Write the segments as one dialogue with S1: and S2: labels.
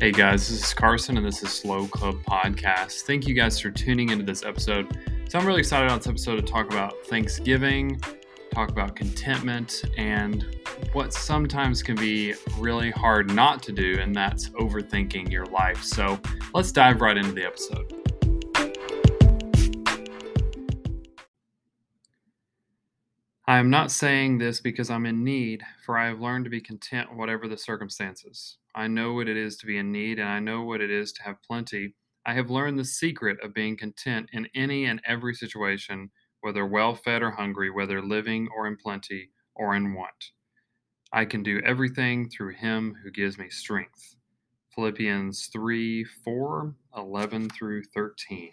S1: Hey guys, this is Carson and this is Slow Club Podcast. Thank you guys for tuning into this episode. So, I'm really excited on this episode to talk about Thanksgiving, talk about contentment, and what sometimes can be really hard not to do, and that's overthinking your life. So, let's dive right into the episode. I am not saying this because I'm in need, for I have learned to be content whatever the circumstances. I know what it is to be in need, and I know what it is to have plenty. I have learned the secret of being content in any and every situation, whether well fed or hungry, whether living or in plenty or in want. I can do everything through him who gives me strength. Philippians 3 4, 11 through 13.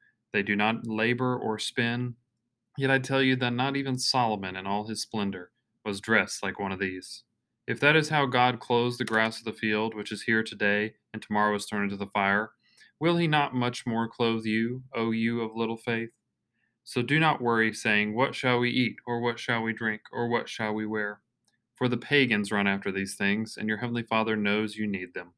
S1: They do not labor or spin. Yet I tell you that not even Solomon in all his splendor was dressed like one of these. If that is how God clothes the grass of the field, which is here today and tomorrow is thrown into the fire, will he not much more clothe you, O you of little faith? So do not worry, saying, What shall we eat, or what shall we drink, or what shall we wear? For the pagans run after these things, and your heavenly Father knows you need them.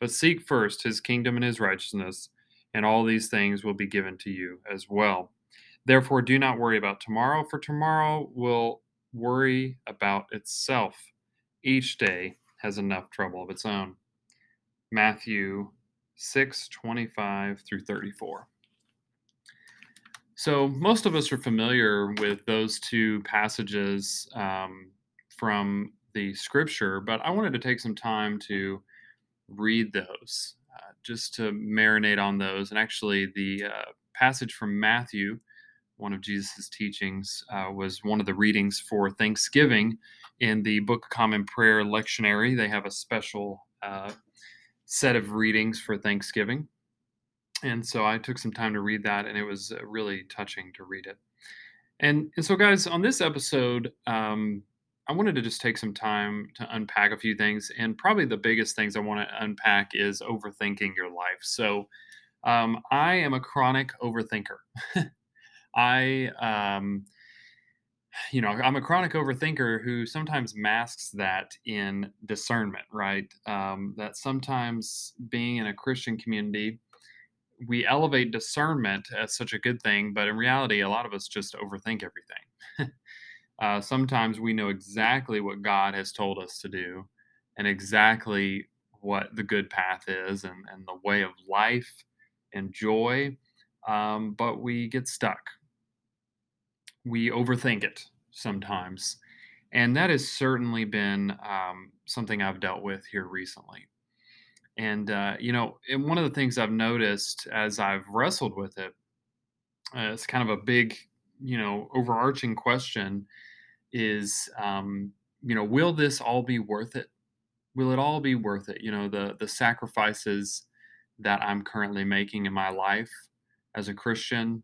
S1: But seek first his kingdom and his righteousness, and all these things will be given to you as well. Therefore, do not worry about tomorrow, for tomorrow will worry about itself. Each day has enough trouble of its own. Matthew 6 25 through 34. So, most of us are familiar with those two passages um, from the scripture, but I wanted to take some time to read those, just to marinate on those. And actually, the uh, passage from Matthew, one of Jesus' teachings, uh, was one of the readings for Thanksgiving in the Book of Common Prayer lectionary. They have a special uh, set of readings for Thanksgiving. And so I took some time to read that, and it was uh, really touching to read it. And, and so, guys, on this episode, um, I wanted to just take some time to unpack a few things. And probably the biggest things I want to unpack is overthinking your life. So, um, I am a chronic overthinker. I um, you know, I'm a chronic overthinker who sometimes masks that in discernment, right? Um, that sometimes being in a Christian community, we elevate discernment as such a good thing, but in reality, a lot of us just overthink everything. uh, sometimes we know exactly what God has told us to do and exactly what the good path is and, and the way of life and joy, um, but we get stuck we overthink it sometimes. And that has certainly been um, something I've dealt with here recently. And, uh, you know, and one of the things I've noticed as I've wrestled with it, uh, it's kind of a big, you know, overarching question is, um, you know, will this all be worth it? Will it all be worth it? You know, the the sacrifices that I'm currently making in my life as a Christian,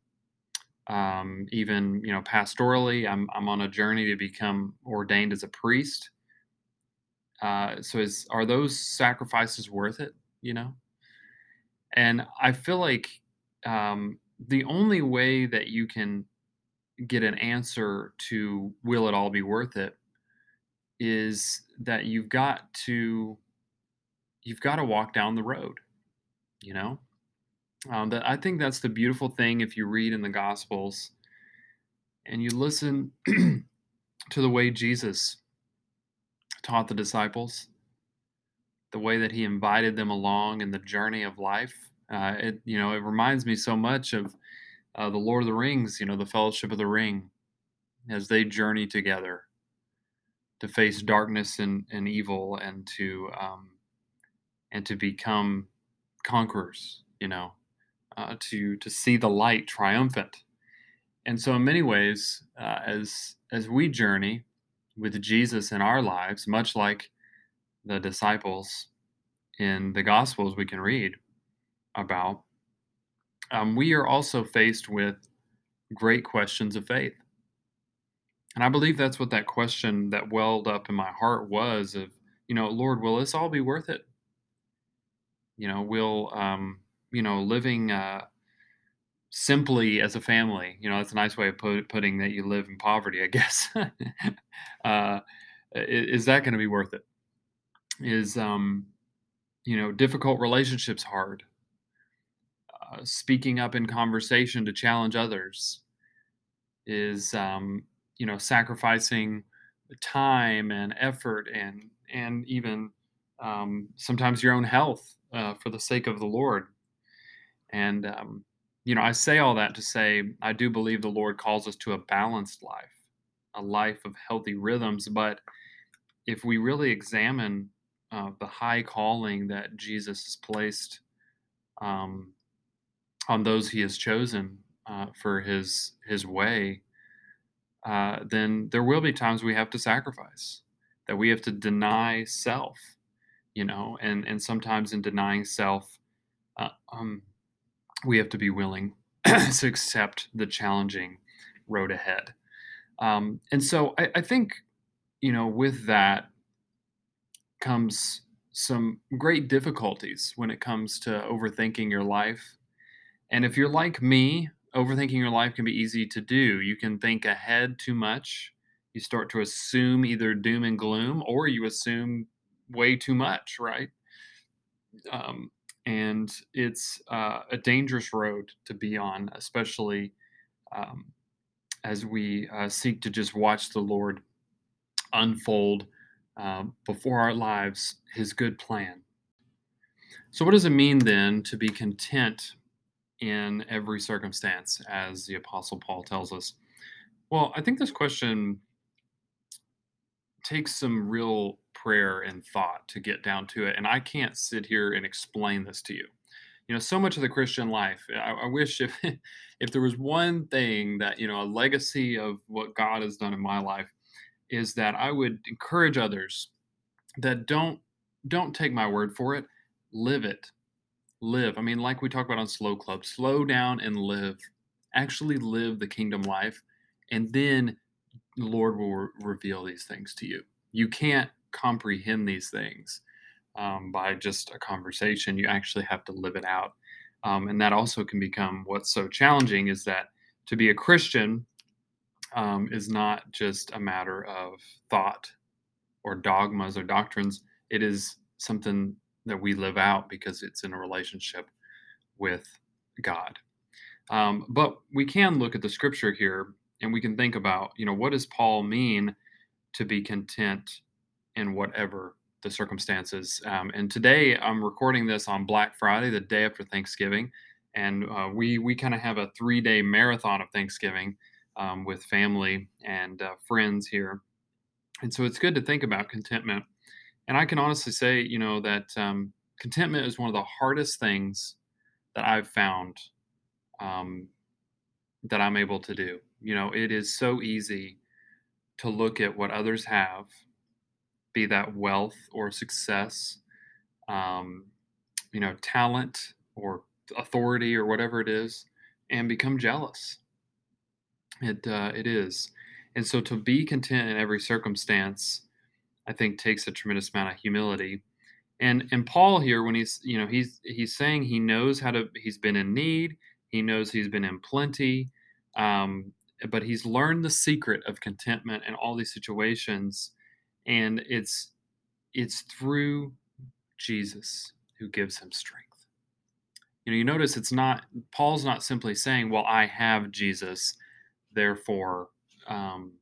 S1: um, even you know pastorally I'm, I'm on a journey to become ordained as a priest uh, so is are those sacrifices worth it you know and i feel like um, the only way that you can get an answer to will it all be worth it is that you've got to you've got to walk down the road you know um, that I think that's the beautiful thing if you read in the Gospels and you listen to the way Jesus taught the disciples, the way that he invited them along in the journey of life. Uh, it you know it reminds me so much of uh, the Lord of the Rings. You know the Fellowship of the Ring, as they journey together to face darkness and, and evil and to um, and to become conquerors. You know uh, to to see the light triumphant. And so, in many ways, uh, as as we journey with Jesus in our lives, much like the disciples in the Gospels we can read about, um, we are also faced with great questions of faith. And I believe that's what that question that welled up in my heart was of, you know, Lord, will this all be worth it? You know, will, um, you know, living uh, simply as a family, you know, that's a nice way of put, putting that you live in poverty, I guess. uh, is that going to be worth it? Is, um, you know, difficult relationships hard? Uh, speaking up in conversation to challenge others? Is, um, you know, sacrificing time and effort and and even um, sometimes your own health uh, for the sake of the Lord. And um, you know, I say all that to say I do believe the Lord calls us to a balanced life, a life of healthy rhythms. But if we really examine uh, the high calling that Jesus has placed um, on those He has chosen uh, for His His way, uh, then there will be times we have to sacrifice, that we have to deny self, you know, and and sometimes in denying self, uh, um, we have to be willing to accept the challenging road ahead. Um, and so I, I think, you know, with that comes some great difficulties when it comes to overthinking your life. And if you're like me, overthinking your life can be easy to do. You can think ahead too much. You start to assume either doom and gloom or you assume way too much, right? Um, and it's uh, a dangerous road to be on, especially um, as we uh, seek to just watch the Lord unfold uh, before our lives His good plan. So, what does it mean then to be content in every circumstance, as the Apostle Paul tells us? Well, I think this question takes some real prayer and thought to get down to it. And I can't sit here and explain this to you. You know, so much of the Christian life, I, I wish if if there was one thing that, you know, a legacy of what God has done in my life is that I would encourage others that don't don't take my word for it, live it. Live. I mean, like we talk about on Slow Club, slow down and live. Actually live the kingdom life. And then the Lord will re- reveal these things to you. You can't comprehend these things um, by just a conversation. You actually have to live it out. Um, and that also can become what's so challenging is that to be a Christian um, is not just a matter of thought or dogmas or doctrines. It is something that we live out because it's in a relationship with God. Um, but we can look at the scripture here and we can think about, you know, what does Paul mean to be content in whatever the circumstances. Um, and today I'm recording this on Black Friday, the day after Thanksgiving, and uh, we we kind of have a three day marathon of Thanksgiving um, with family and uh, friends here, and so it's good to think about contentment. And I can honestly say, you know, that um, contentment is one of the hardest things that I've found um, that I'm able to do. You know, it is so easy to look at what others have be that wealth or success, um, you know, talent or authority or whatever it is, and become jealous. It uh, it is, and so to be content in every circumstance, I think takes a tremendous amount of humility. And and Paul here, when he's you know he's he's saying he knows how to he's been in need, he knows he's been in plenty, um, but he's learned the secret of contentment in all these situations and it's it's through Jesus who gives him strength. You know, you notice it's not Paul's not simply saying, "Well, I have Jesus, therefore um,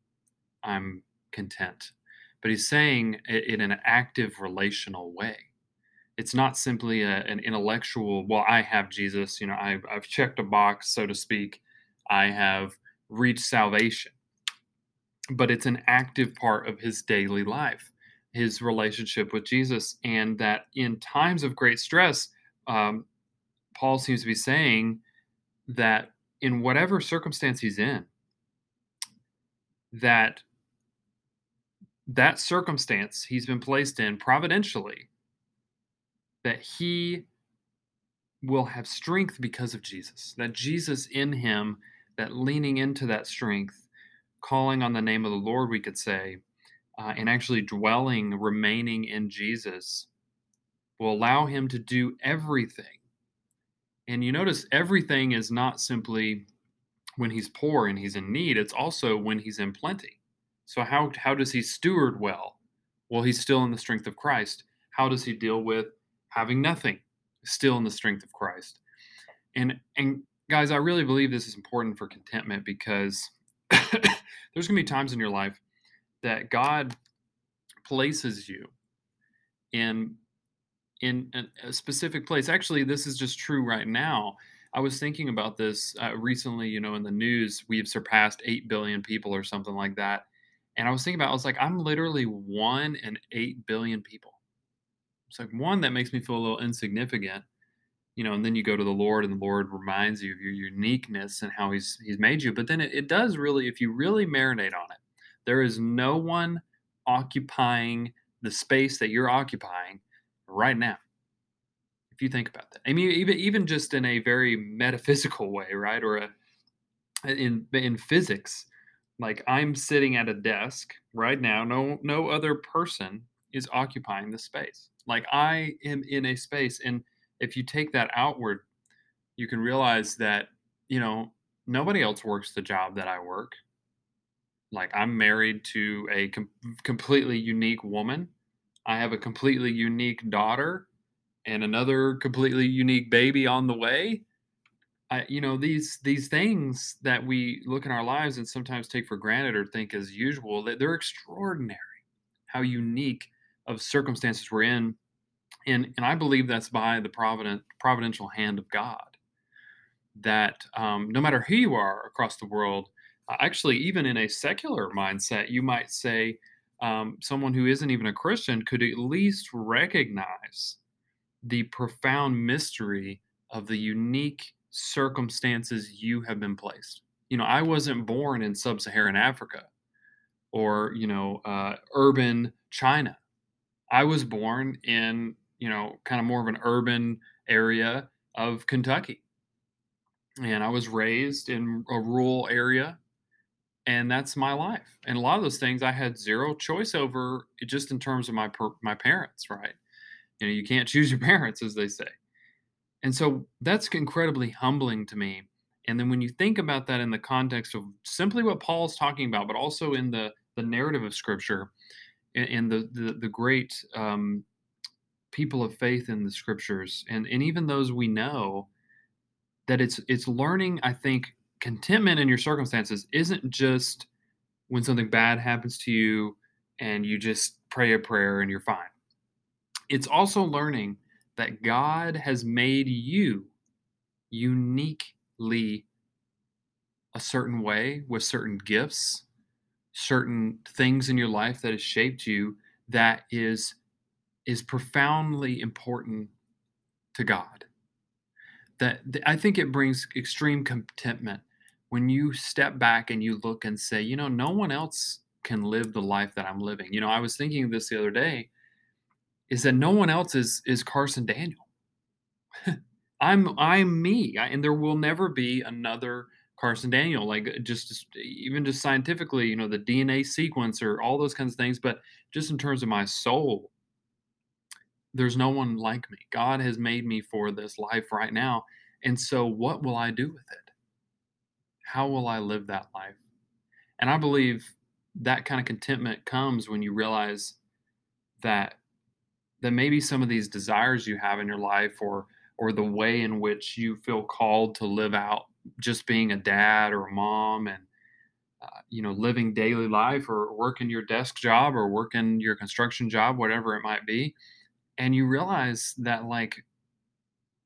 S1: I'm content," but he's saying it in an active relational way. It's not simply a, an intellectual, "Well, I have Jesus," you know, I've, I've checked a box, so to speak. I have reached salvation but it's an active part of his daily life, his relationship with Jesus. And that in times of great stress, um, Paul seems to be saying that in whatever circumstance he's in, that that circumstance he's been placed in providentially that he will have strength because of Jesus, that Jesus in him, that leaning into that strength, calling on the name of the Lord, we could say, uh, and actually dwelling, remaining in Jesus, will allow him to do everything. And you notice everything is not simply when he's poor and he's in need, it's also when he's in plenty. So, how, how does he steward well? Well, he's still in the strength of Christ. How does he deal with having nothing? Still in the strength of Christ. And, and guys, I really believe this is important for contentment because there's going to be times in your life that God places you in in a specific place. Actually, this is just true right now. I was thinking about this uh, recently. You know, in the news, we've surpassed eight billion people or something like that. And I was thinking about, I was like, I'm literally one in eight billion people. It's like one that makes me feel a little insignificant, you know. And then you go to the Lord, and the Lord reminds you of your uniqueness and how He's He's made you. But then it, it does really, if you really marinate on it, there is no one occupying the space that you're occupying right now. If you think about that, I mean, even even just in a very metaphysical way, right, or a, in in physics, like I'm sitting at a desk right now. No no other person is occupying the space. Like I am in a space, and if you take that outward, you can realize that you know nobody else works the job that I work. Like I'm married to a com- completely unique woman I have a completely unique daughter and another completely unique baby on the way. I, you know these these things that we look in our lives and sometimes take for granted or think as usual that they're extraordinary how unique of circumstances we're in. And and i believe that's by the provident providential hand of god that um, no matter who you are across the world uh, actually even in a secular mindset you might say um, someone who isn't even a Christian could at least recognize the profound mystery of the unique circumstances you have been placed. You know, I wasn't born in sub Saharan Africa or, you know, uh, urban China. I was born in, you know, kind of more of an urban area of Kentucky. And I was raised in a rural area and that's my life. And a lot of those things I had zero choice over, just in terms of my my parents, right? You know, you can't choose your parents, as they say. And so that's incredibly humbling to me. And then when you think about that in the context of simply what Paul's talking about, but also in the the narrative of Scripture, and, the, the the great um, people of faith in the Scriptures, and and even those we know, that it's it's learning, I think, contentment in your circumstances isn't just when something bad happens to you and you just pray a prayer and you're fine. It's also learning that God has made you uniquely a certain way with certain gifts, certain things in your life that has shaped you that is is profoundly important to God. That I think it brings extreme contentment when you step back and you look and say, you know, no one else can live the life that I'm living. You know, I was thinking of this the other day is that no one else is is Carson Daniel. I'm I'm me, I, and there will never be another Carson Daniel. Like uh, just, just even just scientifically, you know, the DNA sequence or all those kinds of things. But just in terms of my soul, there's no one like me. God has made me for this life right now, and so what will I do with it? how will I live that life? And I believe that kind of contentment comes when you realize that that maybe some of these desires you have in your life or or the way in which you feel called to live out just being a dad or a mom and uh, you know living daily life or working your desk job or working your construction job whatever it might be. And you realize that like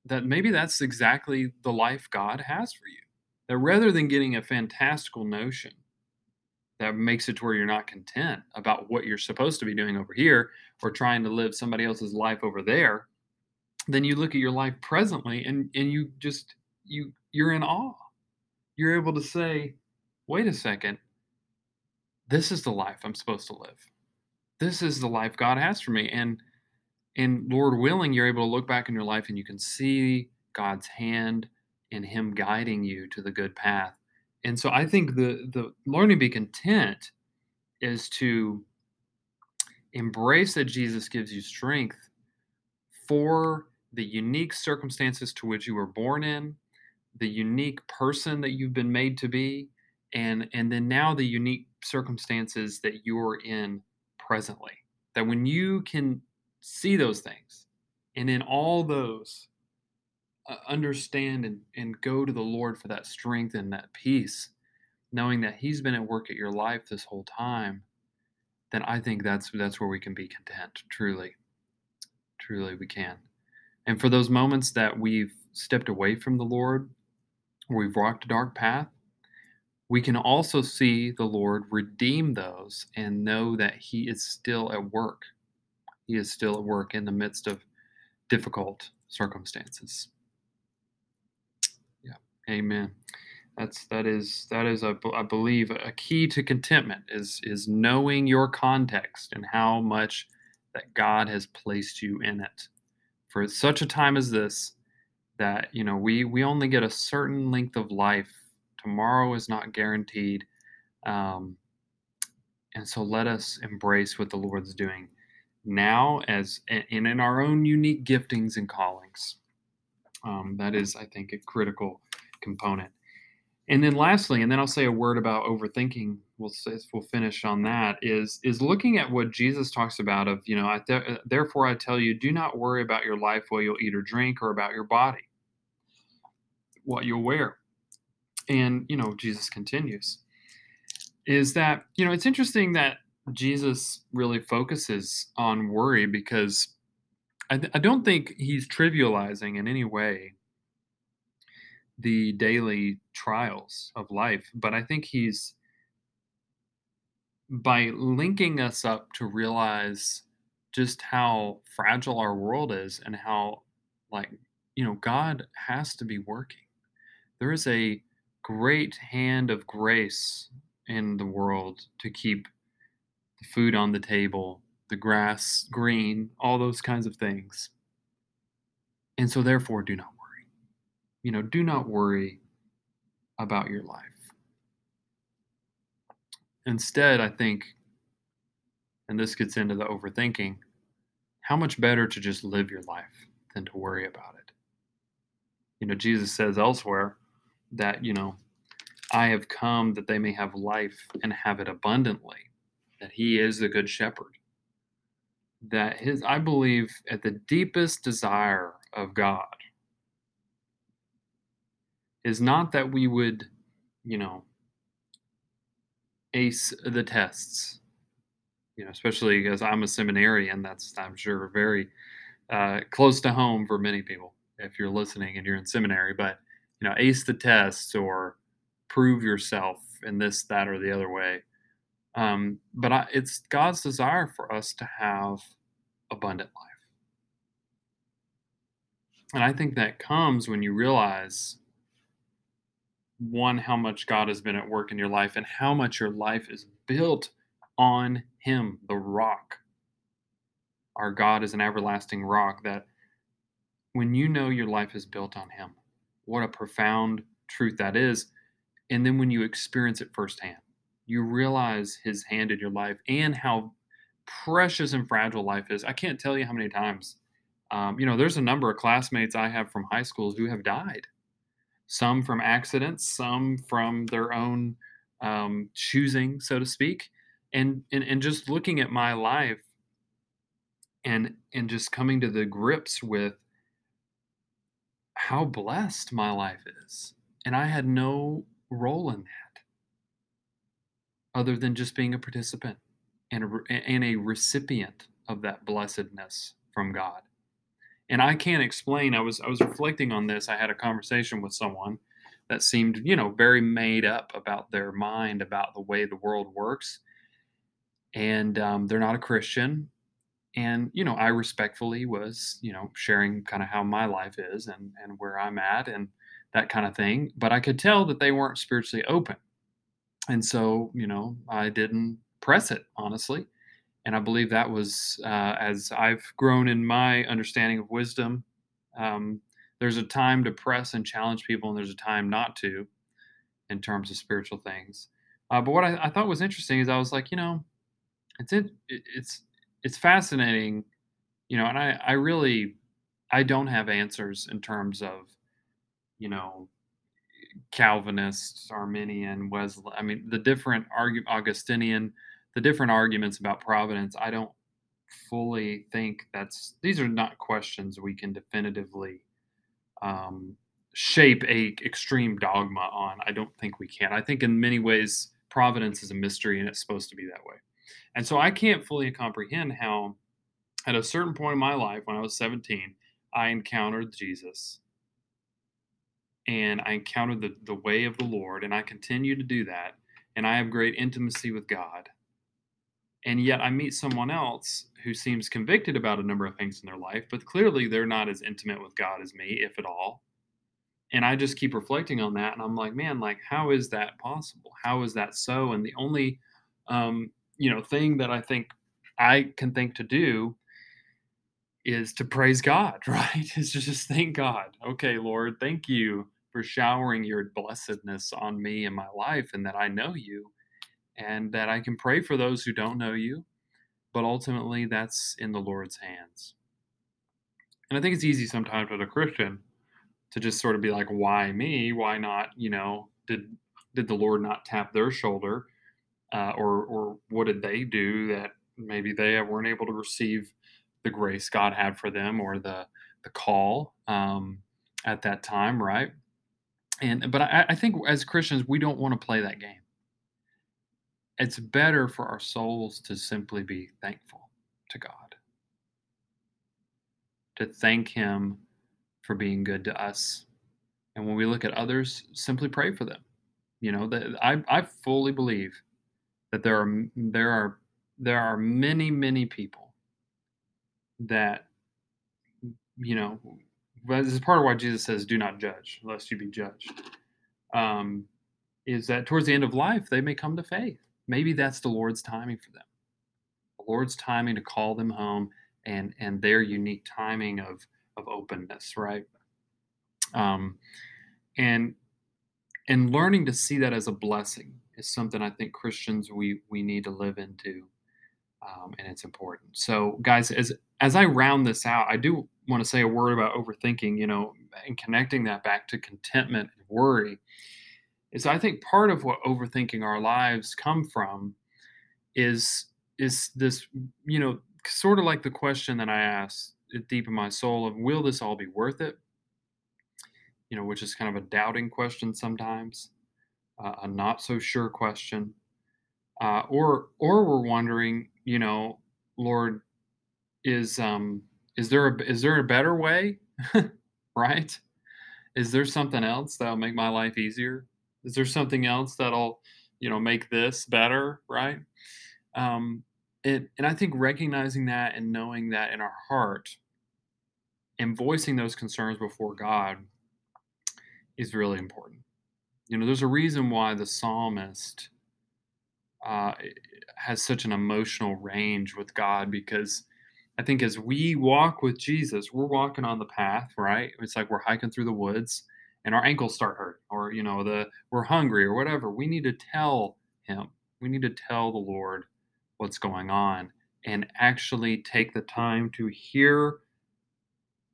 S1: that maybe that's exactly the life god has for you that rather than getting a fantastical notion that makes it to where you're not content about what you're supposed to be doing over here or trying to live somebody else's life over there then you look at your life presently and and you just you you're in awe. You're able to say wait a second. This is the life i'm supposed to live. This is the life god has for me. And And Lord willing, you're able to look back in your life and you can see God's hand and Him guiding you to the good path. And so I think the the learning to be content is to embrace that Jesus gives you strength for the unique circumstances to which you were born in, the unique person that you've been made to be, and and then now the unique circumstances that you're in presently. That when you can see those things and in all those uh, understand and, and go to the Lord for that strength and that peace, knowing that He's been at work at your life this whole time, then I think that's that's where we can be content. Truly, truly, we can. And for those moments that we've stepped away from the Lord, we've walked a dark path, we can also see the Lord redeem those and know that He is still at work. He is still at work in the midst of difficult circumstances. Yeah. Amen. That's that is that is I, believe a key to contentment is is knowing your context and how much that God has placed you in it. For such a time as this that you know we we only get a certain length of life. Tomorrow is not guaranteed um, and so let us embrace what the lord's doing now as and in our own unique giftings and callings. Um, that is i think a critical component and then lastly and then i'll say a word about overthinking we'll say, we'll finish on that is is looking at what jesus talks about of you know I th- therefore i tell you do not worry about your life what you'll eat or drink or about your body what you'll wear. And you know jesus continues is that you know it's interesting that jesus really focuses on worry because I, th- I don't think he's trivializing in any way the daily trials of life, but I think he's by linking us up to realize just how fragile our world is and how like you know God has to be working. There is a great hand of grace in the world to keep the food on the table, the grass green, all those kinds of things. And so therefore do not you know, do not worry about your life. Instead, I think, and this gets into the overthinking, how much better to just live your life than to worry about it. You know, Jesus says elsewhere that, you know, I have come that they may have life and have it abundantly, that he is the good shepherd. That his, I believe, at the deepest desire of God is not that we would, you know, ace the tests. You know, especially because I'm a seminarian, that's I'm sure very uh, close to home for many people if you're listening and you're in seminary. But you know, ace the tests or prove yourself in this, that, or the other way. Um, but I, it's God's desire for us to have abundant life. And I think that comes when you realize one, how much God has been at work in your life and how much your life is built on Him, the rock. Our God is an everlasting rock that when you know your life is built on Him, what a profound truth that is. And then when you experience it firsthand, you realize His hand in your life and how precious and fragile life is. I can't tell you how many times, um, you know, there's a number of classmates I have from high school who have died some from accidents, some from their own um, choosing, so to speak. And, and and just looking at my life and and just coming to the grips with how blessed my life is. And I had no role in that other than just being a participant and a, and a recipient of that blessedness from God and I can't explain. I was I was reflecting on this. I had a conversation with someone that seemed, you know, very made up about their mind about the way the world works, and um, they're not a Christian. And you know, I respectfully was, you know, sharing kind of how my life is and and where I'm at and that kind of thing. But I could tell that they weren't spiritually open, and so you know, I didn't press it honestly. And I believe that was uh, as I've grown in my understanding of wisdom. Um, there's a time to press and challenge people, and there's a time not to, in terms of spiritual things. Uh, but what I, I, thought was interesting is I was like, you know, it's it, it's it's fascinating, you know, and I I really I don't have answers in terms of, you know, Calvinists, Arminian, Wesley. I mean, the different Augustinian, the different arguments about providence. I don't fully think that's these are not questions we can definitively um, shape a extreme dogma on. I don't think we can. I think in many ways providence is a mystery and it's supposed to be that way. And so I can't fully comprehend how at a certain point in my life when I was 17, I encountered Jesus and I encountered the, the way of the Lord, and I continue to do that, and I have great intimacy with God. And yet I meet someone else who seems convicted about a number of things in their life, but clearly they're not as intimate with God as me, if at all. And I just keep reflecting on that, and I'm like, man, like, how is that possible? How is that so? And the only, um, you know, thing that I think I can think to do is to praise God, right? Is just thank God. Okay, Lord, thank you for showering your blessedness on me and my life, and that I know you, and that I can pray for those who don't know you. But ultimately, that's in the Lord's hands. And I think it's easy sometimes with a Christian to just sort of be like, why me? Why not, you know, did did the Lord not tap their shoulder? Uh, or or what did they do that maybe they weren't able to receive the grace God had for them or the the call um, at that time, right? And but I, I think as Christians, we don't want to play that game. It's better for our souls to simply be thankful to God, to thank Him for being good to us, and when we look at others, simply pray for them. You know I I fully believe that there are there are there are many many people that you know this is part of why Jesus says, "Do not judge, lest you be judged." Um, is that towards the end of life they may come to faith? Maybe that's the Lord's timing for them. The Lord's timing to call them home, and and their unique timing of of openness, right? Um, and and learning to see that as a blessing is something I think Christians we we need to live into, um, and it's important. So, guys, as as I round this out, I do want to say a word about overthinking, you know, and connecting that back to contentment and worry. Is I think part of what overthinking our lives come from is is this, you know, sort of like the question that I asked deep in my soul of will this all be worth it? You know, which is kind of a doubting question sometimes, uh, a not so sure question. Uh, or or we're wondering, you know, Lord, is um is there a is there a better way right is there something else that'll make my life easier is there something else that'll you know make this better right um it, and i think recognizing that and knowing that in our heart and voicing those concerns before god is really important you know there's a reason why the psalmist uh, has such an emotional range with god because I think as we walk with Jesus, we're walking on the path, right? It's like we're hiking through the woods and our ankles start hurting or you know the we're hungry or whatever. We need to tell him. We need to tell the Lord what's going on and actually take the time to hear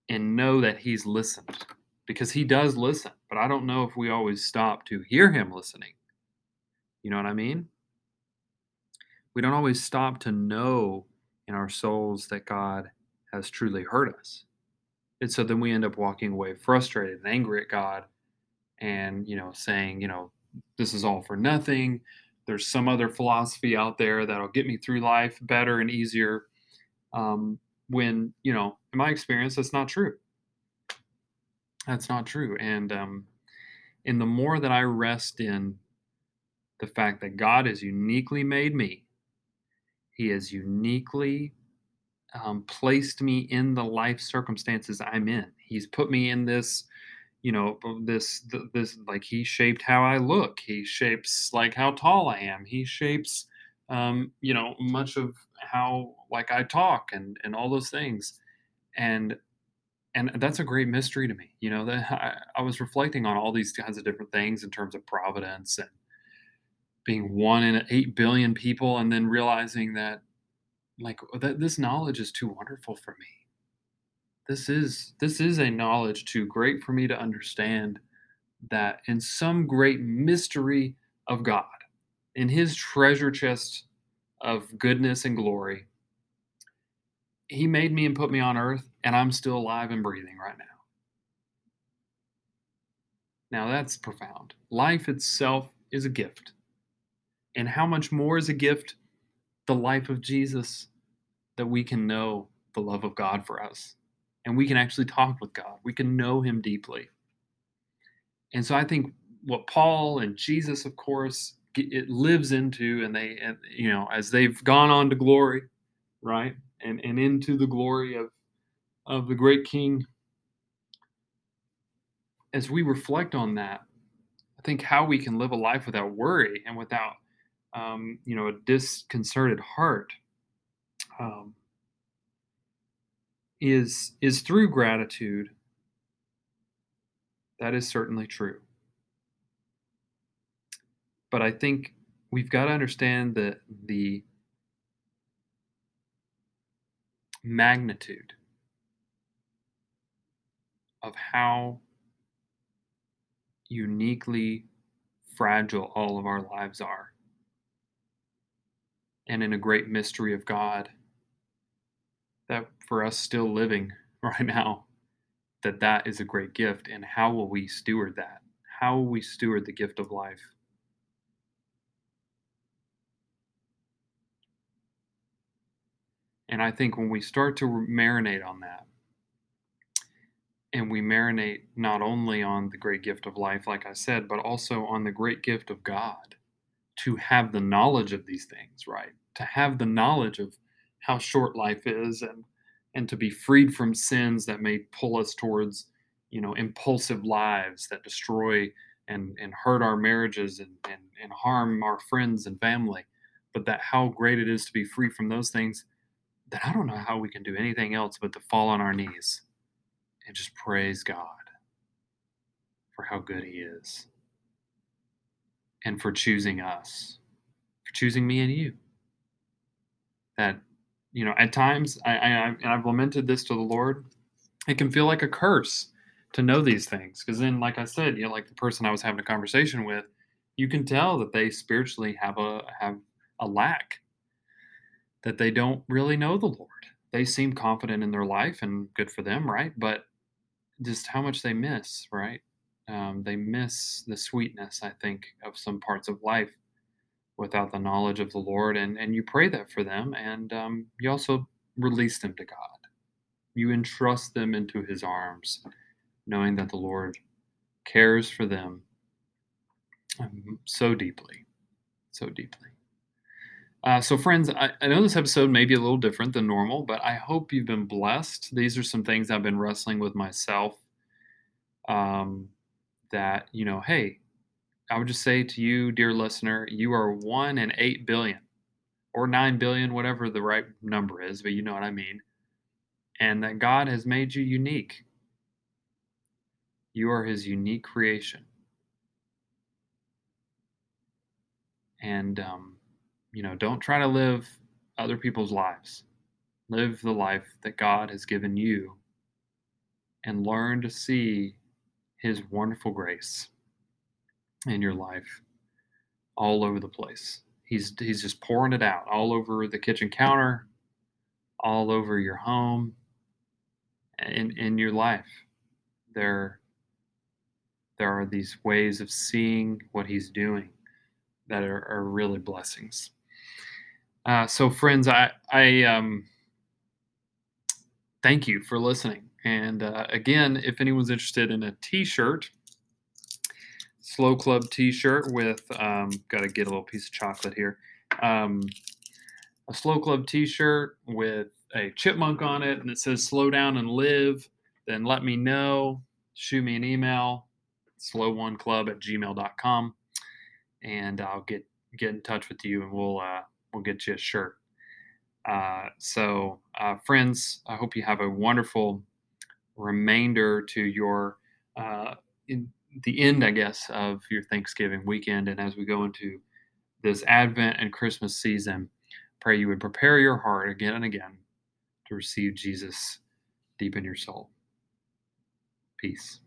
S1: and know that he's listened because he does listen, but I don't know if we always stop to hear him listening. You know what I mean? We don't always stop to know in our souls that God has truly heard us. And so then we end up walking away frustrated and angry at God and, you know, saying, you know, this is all for nothing. There's some other philosophy out there that'll get me through life better and easier. Um, when, you know, in my experience, that's not true. That's not true. And, um, and the more that I rest in the fact that God has uniquely made me he has uniquely um, placed me in the life circumstances I'm in. He's put me in this, you know, this this like he shaped how I look. He shapes like how tall I am. He shapes um, you know, much of how like I talk and and all those things, and and that's a great mystery to me. You know, that I, I was reflecting on all these kinds of different things in terms of providence and being one in eight billion people, and then realizing that like oh, that this knowledge is too wonderful for me. This is this is a knowledge too great for me to understand that in some great mystery of God, in his treasure chest of goodness and glory, he made me and put me on earth, and I'm still alive and breathing right now. Now that's profound. Life itself is a gift. And how much more is a gift the life of Jesus that we can know the love of God for us and we can actually talk with God. We can know him deeply. And so I think what Paul and Jesus, of course, it lives into, and they, and, you know, as they've gone on to glory, right, and and into the glory of of the great King. As we reflect on that, I think how we can live a life without worry and without, um, you know, a disconcerted heart, um, is is through gratitude that is certainly true. But I think we've got to understand that the magnitude of how uniquely fragile all of our lives are. And in a great mystery of God, that for us still living right now, that that is a great gift. And how will we steward that? How will we steward the gift of life? And i think when we start to marinate on that and we marinate not only on the great gift of life like i said but also on the great gift of god to have the knowledge of these things right to have the knowledge of how short life is and and to be freed from sins that may pull us towards you know impulsive lives that destroy and and hurt our marriages and and, and harm our friends and family. But that how great it is to be free from those things that i don't know how we can do anything else but to fall on our knees and just praise god for how good he is and for choosing us for choosing me and you that you know, at times I, I I've lamented this to the Lord. It can feel like a curse to know these things because then, like I said, you know, like the person I was having a conversation with, you can tell that they spiritually have a have a lack that they don't really know the Lord. They seem confident in their life and good for them, right? But just how much they miss, right? Um, they miss the sweetness, I think, of some parts of life without the knowledge of the Lord. And, and you pray that for them. And um, you also release them to God. You entrust them into his arms, knowing that the Lord cares for them um, so deeply, so deeply. Uh, so, friends, I, I, know this episode may be a little different than normal, but I hope you've been blessed. These are some things I've been wrestling with myself. Um, that, you know, hey, I would just say to you, dear listener, you are one in eight billion or nine billion, whatever the right number is, but you know what I mean. And that God has made you unique. You are his unique creation. And, um, you know, don't try to live other people's lives. Live the life that God has given you and learn to see his wonderful grace in your life all over the place. He's he's just pouring it out all over the kitchen counter, all over your home, in in your life. There there are these ways of seeing what he's doing that are, are really blessings. Uh, so, friends, I I um, thank you for listening. And uh, again, if anyone's interested in a T-shirt Slow Club T-shirt with um, got to get a little piece of chocolate here. Um, a Slow Club T-shirt with a chipmunk on it, and it says "Slow down and live." Then let me know. Shoot me an email, slow1club at gmail.com, and I'll get get in touch with you, and we'll uh, we'll get you a shirt. Uh, so, uh, friends, I hope you have a wonderful remainder to your uh, in the end, I guess, of your Thanksgiving weekend. And as we go into this Advent and Christmas season, pray you would prepare your heart again and again to receive Jesus deep in your soul. Peace.